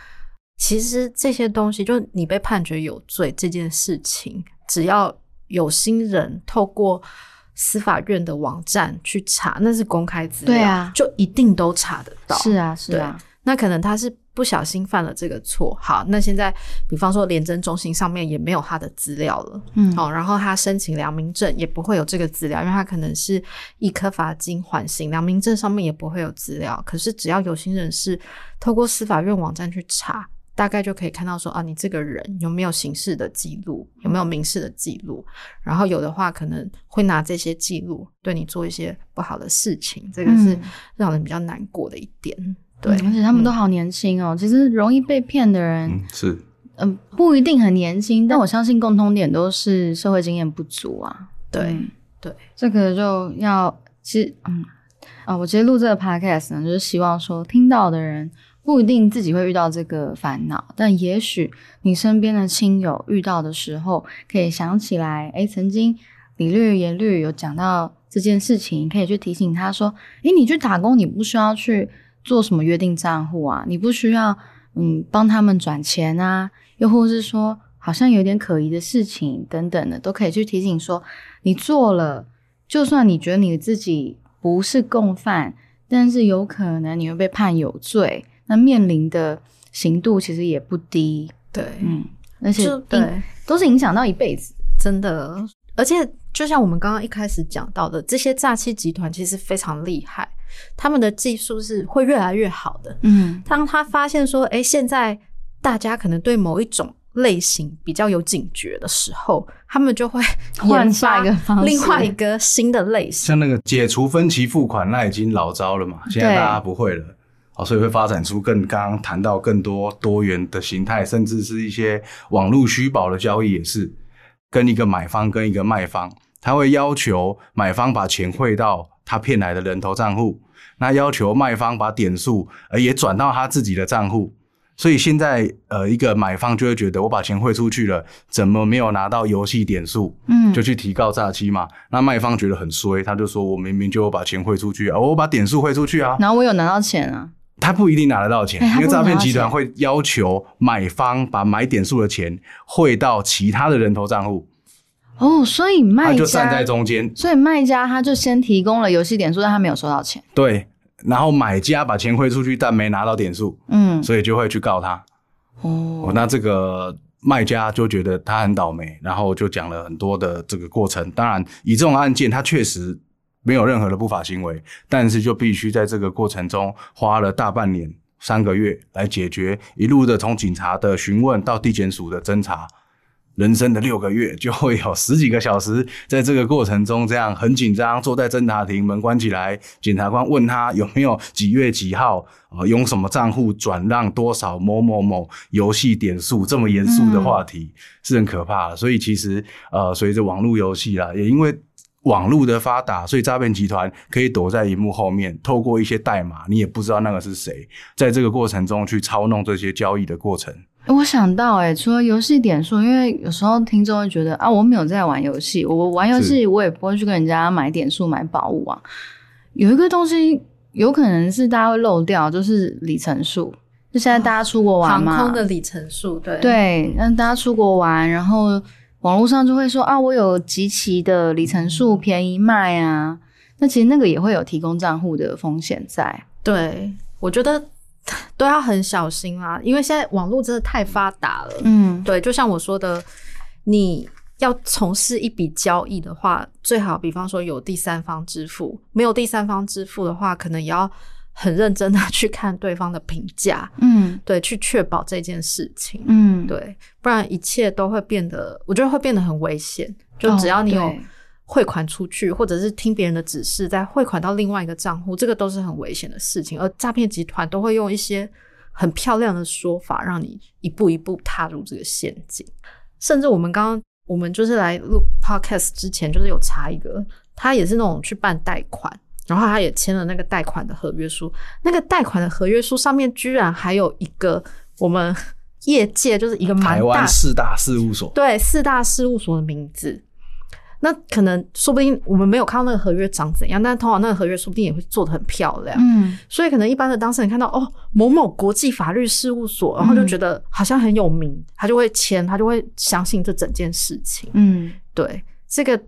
其实这些东西，就你被判决有罪这件事情，只要有心人透过司法院的网站去查，那是公开资料，对啊就一定都查得到。是啊，是啊，那可能他是不小心犯了这个错。好，那现在比方说廉政中心上面也没有他的资料了，嗯好、然后他申请良民证也不会有这个资料，因为他可能是一颗罚金缓刑，良民证上面也不会有资料。可是只要有心人士透过司法院网站去查。大概就可以看到说啊，你这个人有没有刑事的记录，有没有民事的记录，然后有的话可能会拿这些记录对你做一些不好的事情，这个是嗯让人比较难过的一点。对，嗯而且他们都好年轻哦。其实容易被骗的人，嗯，是。嗯，不一定很年轻，但我相信共通点都是社会经验不足啊。对嗯。对，这个就要其实嗯。啊，我其实录这个 podcast 呢，就是希望说听到的人不一定自己会遇到这个烦恼，但也许你身边的亲友遇到的时候，可以想起来，诶，曾经李律严律有讲到这件事情，可以去提醒他说，诶，你去打工，你不需要去做什么约定账户啊，你不需要嗯帮他们转钱啊，又或是说好像有点可疑的事情等等的，都可以去提醒说，你做了，就算你觉得你自己不是共犯，但是有可能你会被判有罪，那面临的刑度其实也不低，对，嗯，而且对，都是影响到一辈子。真的，而且就像我们刚刚一开始讲到的，这些诈欺集团其实非常厉害，他们的技术是会越来越好的。嗯当他发现说，哎，现在大家可能对某一种类型比较有警觉的时候，他们就会 换下一个方式另外一个新的类型。像那个解除分期付款，那已经老招了嘛，现在大家不会了。好，所以会发展出更刚刚谈到更多多元的形态，甚至是一些网络虚保的交易，也是跟一个买方跟一个卖方，他会要求买方把钱汇到他骗来的人头账户，那要求卖方把点数呃也转到他自己的账户。所以现在呃，一个买方就会觉得我把钱汇出去了，怎么没有拿到游戏点数？嗯就去提告诈欺嘛。那卖方觉得很衰，他就说我明明就有把钱汇出去啊，我把点数汇出去啊，然后我有拿到钱啊，他不一定拿得到钱，因为诈骗集团会要求买方把买点数的钱汇到其他的人头账户，哦，所以卖他就站家在中间，所以卖家他就先提供了游戏点数，但他没有收到钱。对，然后买家把钱汇出去，但没拿到点数，嗯，所以就会去告他。哦，哦，那这个卖家就觉得他很倒霉，然后就讲了很多的这个过程。当然，以这种案件，他确实没有任何的不法行为，但是就必须在这个过程中花了大半年、三个月来解决，一路的从警察的询问到地检署的侦查。人生的六个月就会有十几个小时，在这个过程中这样很紧张，坐在侦查庭门关起来，检察官问他有没有几月几号，呃，用什么账户转让多少某某某游戏点数，这么严肃的话题、是很可怕的。所以其实呃，随着网络游戏啦，也因为网络的发达，所以诈骗集团可以躲在荧幕后面，透过一些代码，你也不知道那个是谁，在这个过程中去操弄这些交易的过程。我想到、欸，除了游戏点数，因为有时候听众会觉得啊，我没有在玩游戏，我玩游戏我也不会去跟人家买点数、买宝物啊。有一个东西有可能是大家会漏掉，就是里程数。就现在大家出国玩航，空的里程数，对对，让大家出国玩，然后网络上就会说啊，我有集齐的里程数便宜卖啊。那其实那个也会有提供账户的风险在。对，我觉得 都要很小心啦，因为现在网络真的太发达了。嗯，对，就像我说的，你要从事一笔交易的话，最好比方说有第三方支付，没有第三方支付的话，可能也要很认真的去看对方的评价，嗯对，去确保这件事情。嗯，对，不然一切都会变得，我觉得会变得很危险。就哦只要你有对汇款出去，或者是听别人的指示再汇款到另外一个账户，这个都是很危险的事情。而诈骗集团都会用一些很漂亮的说法，让你一步一步踏入这个陷阱。甚至我们刚刚我们就是来录 podcast 之前，就是有查一个，他也是那种去办贷款，然后他也签了那个贷款的合约书。那个贷款的合约书上面居然还有一个我们业界就是一个蛮台湾四大事务所，对四大事务所的名字。那可能说不定我们没有看到那个合约长怎样，但通常那个合约说不定也会做的很漂亮。嗯所以可能一般的当事人看到哦某某国际法律事务所，然后就觉得好像很有名，他就会签，他就会相信这整件事情。嗯，对，这个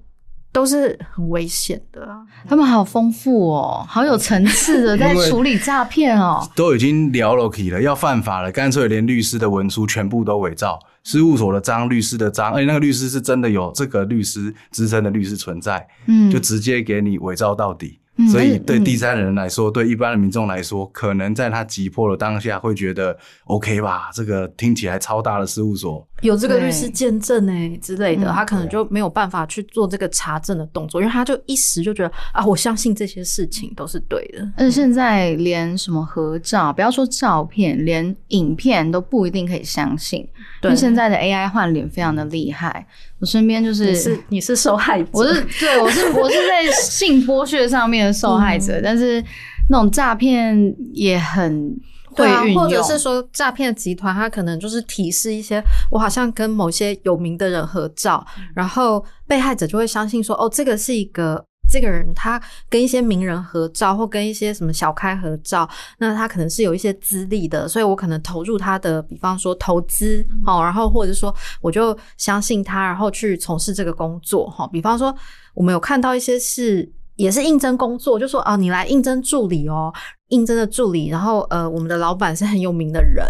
都是很危险的啊。他们好丰富哦，好有层次的 在处理诈骗哦。都已经聊了 k 了，要犯法了，干脆连律师的文书全部都伪造，事务所的章、律师的章，而且那个律师是真的有这个律师资深的律师存在，嗯，就直接给你伪造到底。嗯所以对第三人来说，对一般的民众来说，可能在他急迫的当下会觉得 OK 吧，这个听起来超大的事务所，有这个律师见证哎、之类的，嗯他可能就没有办法去做这个查证的动作，因为他就一时就觉得啊，我相信这些事情都是对的。而且现在连什么合照，不要说照片，连影片都不一定可以相信，因对为现在的 AI 换脸非常的厉害。我身边就是你是你是受害者，我是对我是 我是在性剥削上面的受害者，但是那种诈骗也很会对啊或者是说诈骗集团，他可能就是提示一些我好像跟某些有名的人合照，然后被害者就会相信说，哦，这个是一个。这个人他跟一些名人合照，或跟一些什么小开合照，那他可能是有一些资历的，所以我可能投入他的，比方说投资哦，然后或者说我就相信他，然后去从事这个工作哈。比方说，我们有看到一些是也是应征工作，就说啊，你来应征助理哦，应征的助理，然后呃，我们的老板是很有名的人，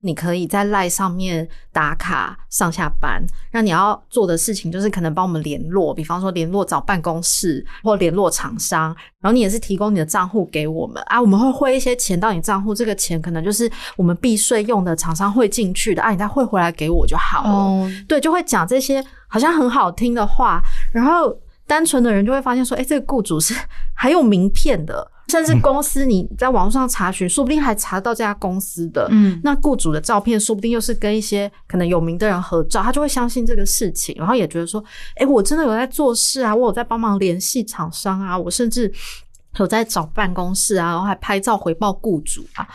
你可以在赖上面打卡上下班。那你要做的事情就是可能帮我们联络，比方说联络找办公室或联络厂商，然后你也是提供你的账户给我们啊，我们会汇一些钱到你账户，这个钱可能就是我们避税用的，厂商汇进去的啊，你再汇回来给我就好了。哦，对，就会讲这些好像很好听的话，然后单纯的人就会发现说，哎，这个雇主是还有名片的，甚至公司你在网上查询，说不定还查到这家公司的。嗯，那雇主的照片，说不定又是跟一些可能有名的人合照，他就会相信这个事情，然后也觉得说，哎，我真的有在做事啊，我有在帮忙联系厂商啊，我甚至有在找办公室啊，然后还拍照回报雇主啊。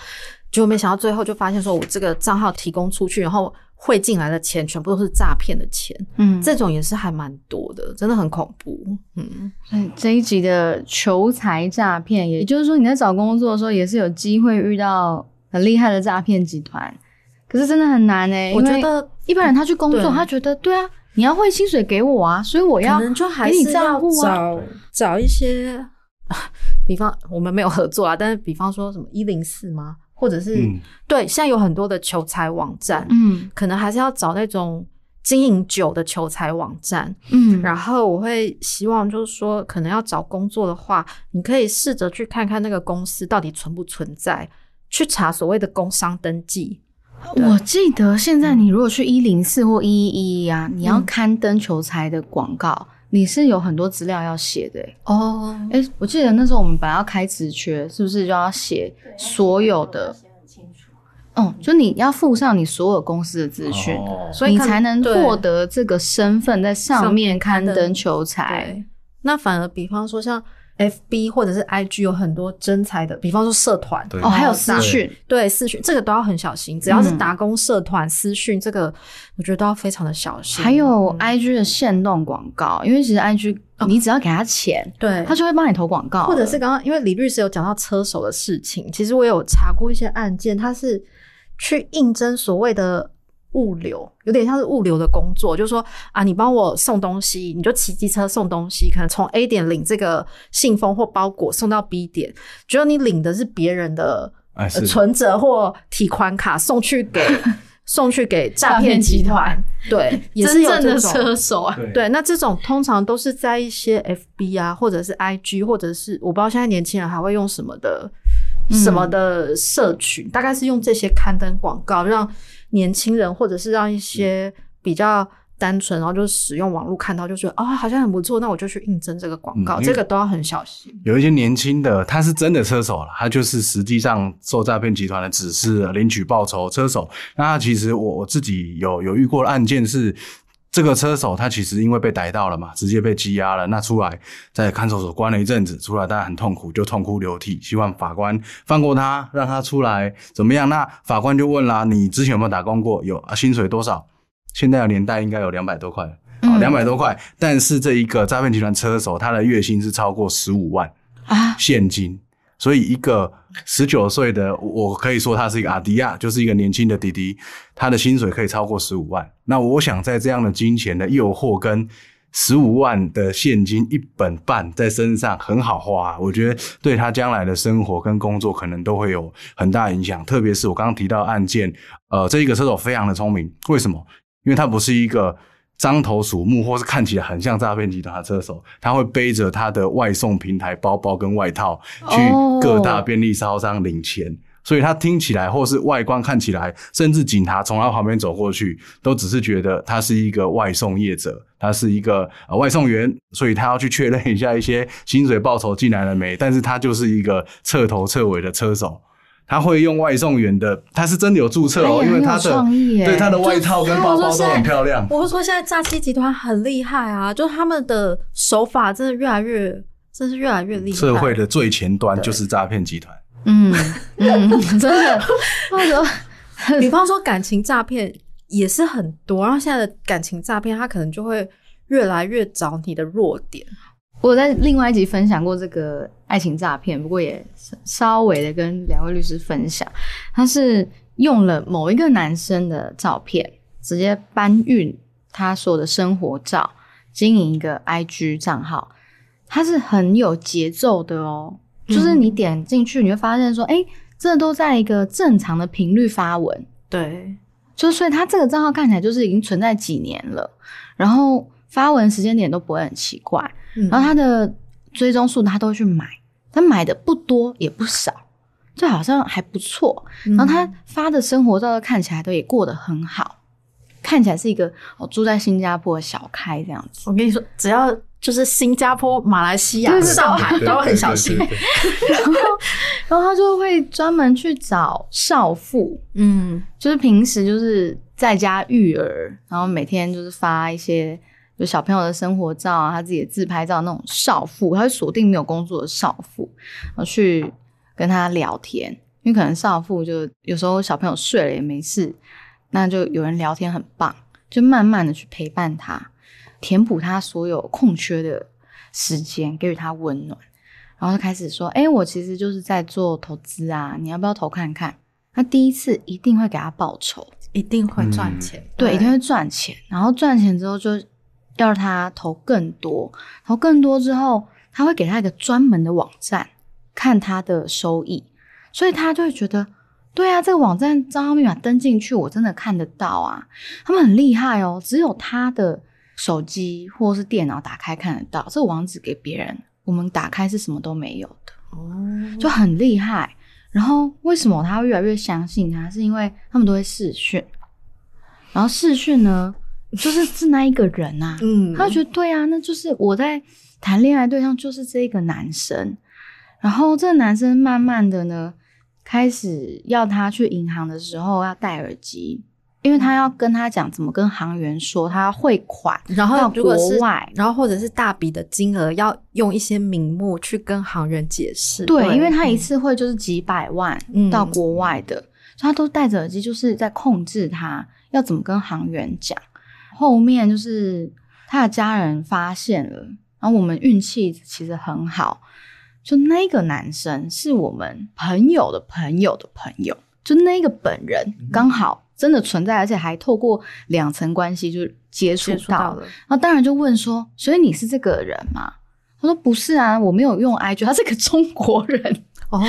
结果没想到最后就发现说，我这个账号提供出去，然后汇进来的钱全部都是诈骗的钱，嗯，这种也是还蛮多的，真的很恐怖。嗯，嗯这一集的求财诈骗，也就是说你在找工作的时候，也是有机会遇到很厉害的诈骗集团，可是真的很难哎、我觉得一般人他去工作，对。他觉得对啊，你要汇薪水给我啊，所以我要可能就还给你是要账户啊，找找一些，比方我们没有合作啊，但是比方说什么一零四吗？或者是、嗯。对，现在有很多的求财网站，嗯。可能还是要找那种经营久的求财网站。嗯，然后我会希望就是说，可能要找工作的话，你可以试着去看看那个公司到底存不存在，去查所谓的工商登记。我记得现在你如果去一零四或一一一啊，你要嗯。刊登求财的广告，你是有很多资料要写的、欸。哦，哎、我记得那时候我们本来要开职缺，是不是就要写所有的？哦，就你要附上你所有公司的资讯，所以你才能对获得这个身份，在上面刊登求财。那反而比方说像 FB 或者是 IG 有很多真才的，比方说社团，哦，还有私讯，对私讯，这个都要很小心。只要是嗯。打工社团私讯，这个我觉得都要非常的小心。还有嗯。IG 的限动广告，因为其实 IG 你只要给他钱，对。他就会帮你投广告，或者是刚刚因为李律师有讲到车手的事情，其实我有查过一些案件，他是去应征所谓的物流，有点像是物流的工作，就是说啊，你帮我送东西，你就骑机车送东西，可能从 A 点领这个信封或包裹送到 B 点，只有你领的是别人的哎呃存折或提款卡送去给 送去给诈骗集团，对，也是真正的有这种车手啊。对。对，那这种通常都是在一些 FB 啊，或者是 IG，或者是我不知道现在年轻人还会用什么的、什么的社群，大概是用这些刊登广告，让年轻人或者是让一些比较单纯，然后就使用网络看到就觉得哦，好像很不错，那我就去应征这个广告，这个都要很小心。有一些年轻的，他是真的车手了，他就是实际上受诈骗集团的指示领取报酬车手。那他其实我我自己有有遇过的案件是，这个车手他其实因为被逮到了嘛，直接被羁押了，那出来在看守所关了一阵子，出来大家很痛苦，就痛哭流涕，希望法官放过他，让他出来怎么样？那法官就问啦，你之前有没有打工过？有啊，薪水多少？现在的年代应该有两百多块两百多块，但是这一个诈骗集团车手，他的月薪是超过十五万啊，现金，所以一个十九岁的，我可以说他是一个阿迪亚，就是一个年轻的弟弟，他的薪水可以超过十五万。那我想在这样的金钱的诱惑跟十五万的现金一本半在身上很好花，我觉得对他将来的生活跟工作可能都会有很大影响。特别是我刚刚提到案件，呃，这一个车手非常的聪明，为什么？因为他不是一个獐头鼠目，或是看起来很像诈骗集团的车手，他会背着他的外送平台包包跟外套去各大便利超商领钱。所以他听起来，或是外观看起来，甚至警察从他旁边走过去，都只是觉得他是一个外送业者，他是一个呃外送员，所以他要去确认一下一些薪水报酬进来了没。但是他就是一个彻头彻尾的车手，他会用外送员的，他是真的有注册哦，因为他的对他的外套跟包包都很漂亮。我说现在诈欺集团很厉害啊，就他们的手法真的越来越，真是越来越厉害。社会的最前端就是诈骗集团。嗯嗯，真的，或者 比方说感情诈骗也是很多，然后现在的感情诈骗，他可能就会越来越找你的弱点。我在另外一集分享过这个爱情诈骗，不过也稍微的跟两位律师分享，他是用了某一个男生的照片，直接搬运他所有的生活照，经营一个 IG 账号，他是很有节奏的哦。就是你点进去，你会发现说，哎，这都在一个正常的频率发文。对，就所以他这个账号看起来就是已经存在几年了，然后发文时间点都不会很奇怪，然后他的追踪数他都会去买，他买的不多也不少，就好像还不错。然后他发的生活照看起来都也过得很好，看起来是一个哦住在新加坡的小开这样子。我跟你说，只要。就是新加坡、马来西亚、上海都很小心，然后，然后他就会专门去找少妇，嗯，就是平时就是在家育儿，然后每天就是发一些就小朋友的生活照啊，他自己的自拍照那种少妇，他会锁定没有工作的少妇，然后去跟他聊天，因为可能少妇就有时候小朋友睡了也没事，那就有人聊天很棒，就慢慢的去陪伴他。填补他所有空缺的时间，给予他温暖，然后就开始说：“哎，我其实就是在做投资啊，你要不要投看看？”他第一次一定会给他报酬，一定会赚钱，对，一定会赚钱。然后赚钱之后，就要他投更多，投更多之后，他会给他一个专门的网站看他的收益，所以他就会觉得：“对啊，这个网站账号密码登进去，我真的看得到啊。”他们很厉害哦，只有他的。手机或是电脑打开看得到，这个网址给别人，我们打开是什么都没有的哦，就很厉害。然后为什么他会越来越相信他？是因为他们都会试训，然后试训呢，就是是那一个人呐，嗯，他觉得对啊，那就是我在谈恋爱对象就是这个男生。然后这个男生慢慢的呢，开始要他去银行的时候要戴耳机。因为他要跟他讲怎么跟行员说他汇款，然后到国外，然后或者是大笔的金额，要用一些名目去跟行员解释。对，因为他一次会就是几百万到国外的，所以他都戴着耳机，就是在控制他要怎么跟行员讲。后面就是他的家人发现了，然后我们运气其实很好，就那个男生是我们朋友的朋友的朋友，就那个本人刚好。真的存在，而且还透过两层关系就接触到了。然后当然就问说：“所以你是这个人吗？”他说：“不是啊，我没有用 IG，他是个中国人哦，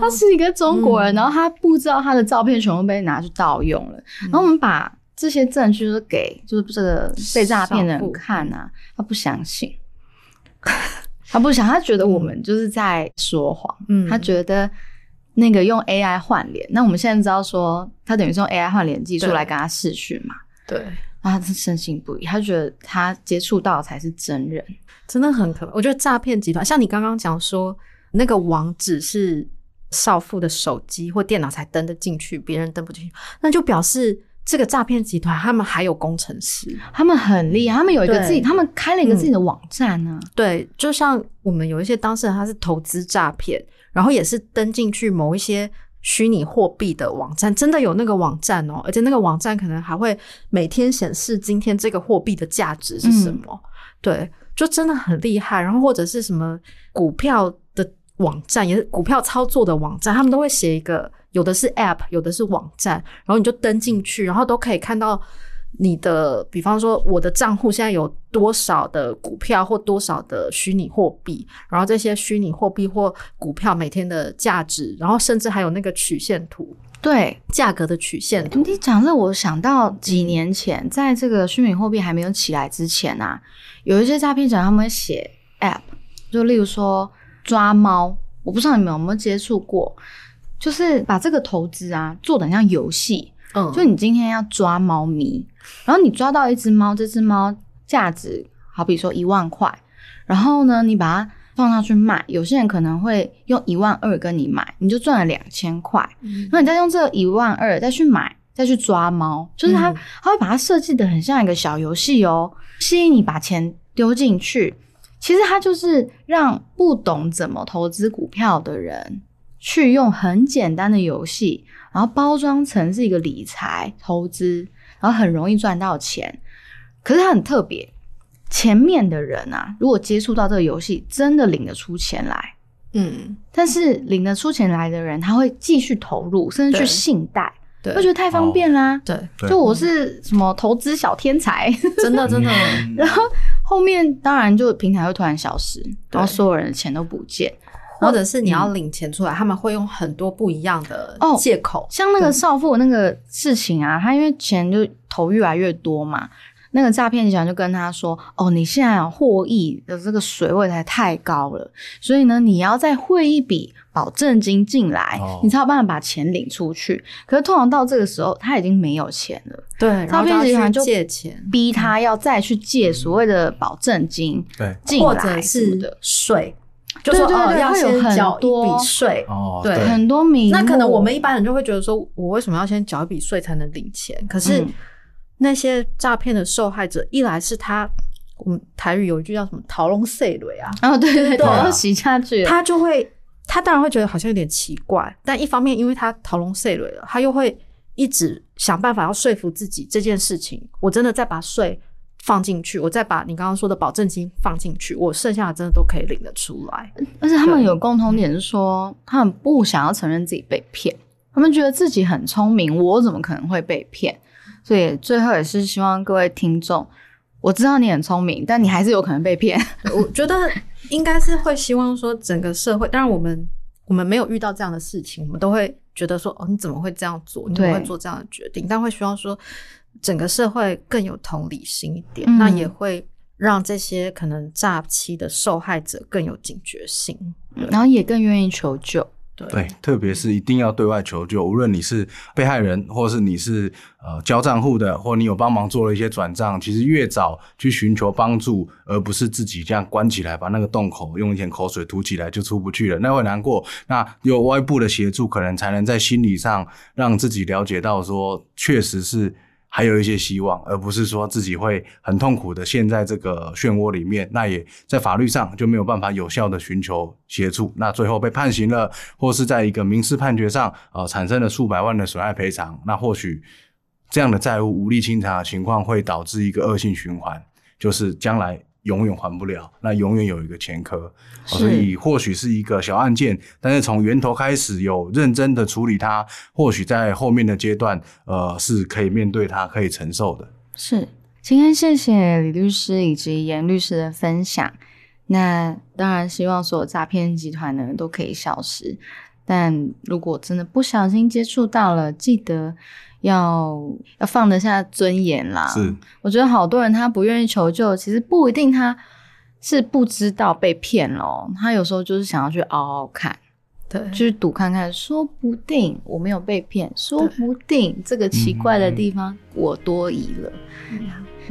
他是一个中国人。然后他不知道他的照片全部被拿去盗用了。然后我们把这些证据是给就是这个被诈骗的人看啊，他不相信，他不想，他觉得我们就是在说谎。嗯，他觉得。那个用 AI 换脸，那我们现在知道说，他等于是用 AI 换脸技术来跟他试训嘛？对，然后他深信不疑，他觉得他接触到才是真人，真的很可怕。我觉得诈骗集团，像你刚刚讲说，那个网址是少妇的手机或电脑才登得进去，别人登不进去，那就表示这个诈骗集团他们还有工程师，他们很厉害，他们有一个自己，他们开了一个自己的网站呢。对，就像我们有一些当事人，他是投资诈骗。然后也是登进去某一些虚拟货币的网站，真的有那个网站哦，而且那个网站可能还会每天显示今天这个货币的价值是什么，对，就真的很厉害。然后或者是什么股票的网站，也是股票操作的网站，他们都会写一个，有的是 App，有的是网站，然后你就登进去，然后都可以看到。你的，比方说，我的账户现在有多少的股票或多少的虚拟货币，然后这些虚拟货币或股票每天的价值，然后甚至还有那个曲线图，对，价格的曲线图。你讲这，我想到几年前，在这个虚拟货币还没有起来之前啊，有一些诈骗者他们会写 App，就例如说抓猫，我不知道你们有没有接触过，就是把这个投资啊做的很像游戏，嗯。就你今天要抓猫咪，然后你抓到一只猫，这只猫价值好比说一万块，然后呢，你把它放上去卖，有些人可能会用一万二跟你买，你就赚了两千块，嗯，那你再用这一万二再去买，再去抓猫，就是它嗯。它会把它设计的很像一个小游戏哦，吸引你把钱丢进去。其实它就是让不懂怎么投资股票的人去用很简单的游戏，然后包装成是一个理财投资，然后很容易赚到钱。可是它很特别，前面的人啊，如果接触到这个游戏，真的领得出钱来。嗯，但是领得出钱来的人，他会继续投入，甚至去信贷，对。会觉得太方便啦。对，对。就我是什么投资小天才，真的 真的，然后后面当然就平台会突然消失，然后所有人的钱都不见。或者是你要领钱出来，他们会用很多不一样的哦借口。像那个少妇那个事情啊，他因为钱就投越来越多嘛，那个诈骗集团就跟他说：“哦，你现在获益的这个水位才太高了，所以呢，你要再汇一笔保证金进来，哦你才有办法把钱领出去。可是通常到这个时候，他已经没有钱了，对，然诈骗集团就借钱，逼他要再去借所谓的保证金对，或进来者是的。税，就说对对哦要对会有很先缴一多笔税。哦，对很多名，那可能我们一般人就会觉得说，我为什么要先缴一笔税才能领钱？可是嗯那些诈骗的受害者，一来是他，我们台语有一句叫什么“逃龙碎雷”啊，哦，对对对，对啊都洗下去。他就会，他当然会觉得好像有点奇怪，但一方面因为他逃龙碎雷了，他又会一直想办法要说服自己这件事情，我真的在把税放进去，我再把你刚刚说的保证金放进去，我剩下的真的都可以领得出来。而且他们有共同点是说，他们不想要承认自己被骗，他们觉得自己很聪明，我怎么可能会被骗？所以最后也是希望各位听众，我知道你很聪明，但你还是有可能被骗。我觉得应该是会希望说，整个社会，当然我们我们没有遇到这样的事情，我们都会觉得说，哦，你怎么会这样做？你怎么会做这样的决定？但会希望说，整个社会更有同理心一点，嗯那也会让这些可能诈欺的受害者更有警觉性。然后也更愿意求救。对对，特别是一定要对外求救，无论你是被害人，或是你是呃交账户的，或你有帮忙做了一些转账，其实越早去寻求帮助，而不是自己这样关起来，把那个洞口用一点口水吐起来就出不去了，那会难过。那有外部的协助，可能才能在心理上让自己了解到说，确实是。还有一些希望，而不是说自己会很痛苦的陷在这个漩涡里面，那也在法律上就没有办法有效的寻求协助，那最后被判刑了，或是在一个民事判决上，呃，产生了数百万的损害赔偿，那或许这样的债务无力清偿的情况会导致一个恶性循环，就是将来永远还不了，那永远有一个前科，哦所以或许是一个小案件，但是从源头开始有认真的处理它，或许在后面的阶段，呃，是可以面对它，可以承受的。是，今天谢谢李律师以及严律师的分享。那当然希望所有诈骗集团呢都可以消失，但如果真的不小心接触到了，记得要要放得下尊严啦。是，我觉得好多人他不愿意求救，其实不一定他是不知道被骗了，他有时候就是想要去熬熬看。对，去赌看看，说不定我没有被骗，说不定这个奇怪的地方我多疑了。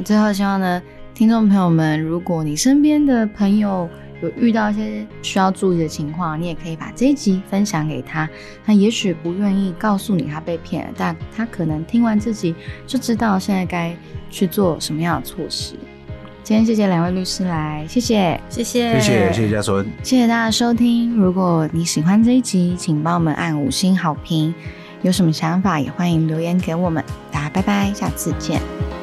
最后，希望呢，听众朋友们，如果你身边的朋友有遇到一些需要注意的情况，你也可以把这一集分享给他。他也许不愿意告诉你他被骗了，但他可能听完自己就知道现在该去做什么样的措施。今天谢谢两位律师来，谢谢。谢谢，谢谢，谢谢嘉纯。谢谢大家收听。如果你喜欢这一集，请帮我们按五星好评。有什么想法也欢迎留言给我们。大家拜拜，下次见。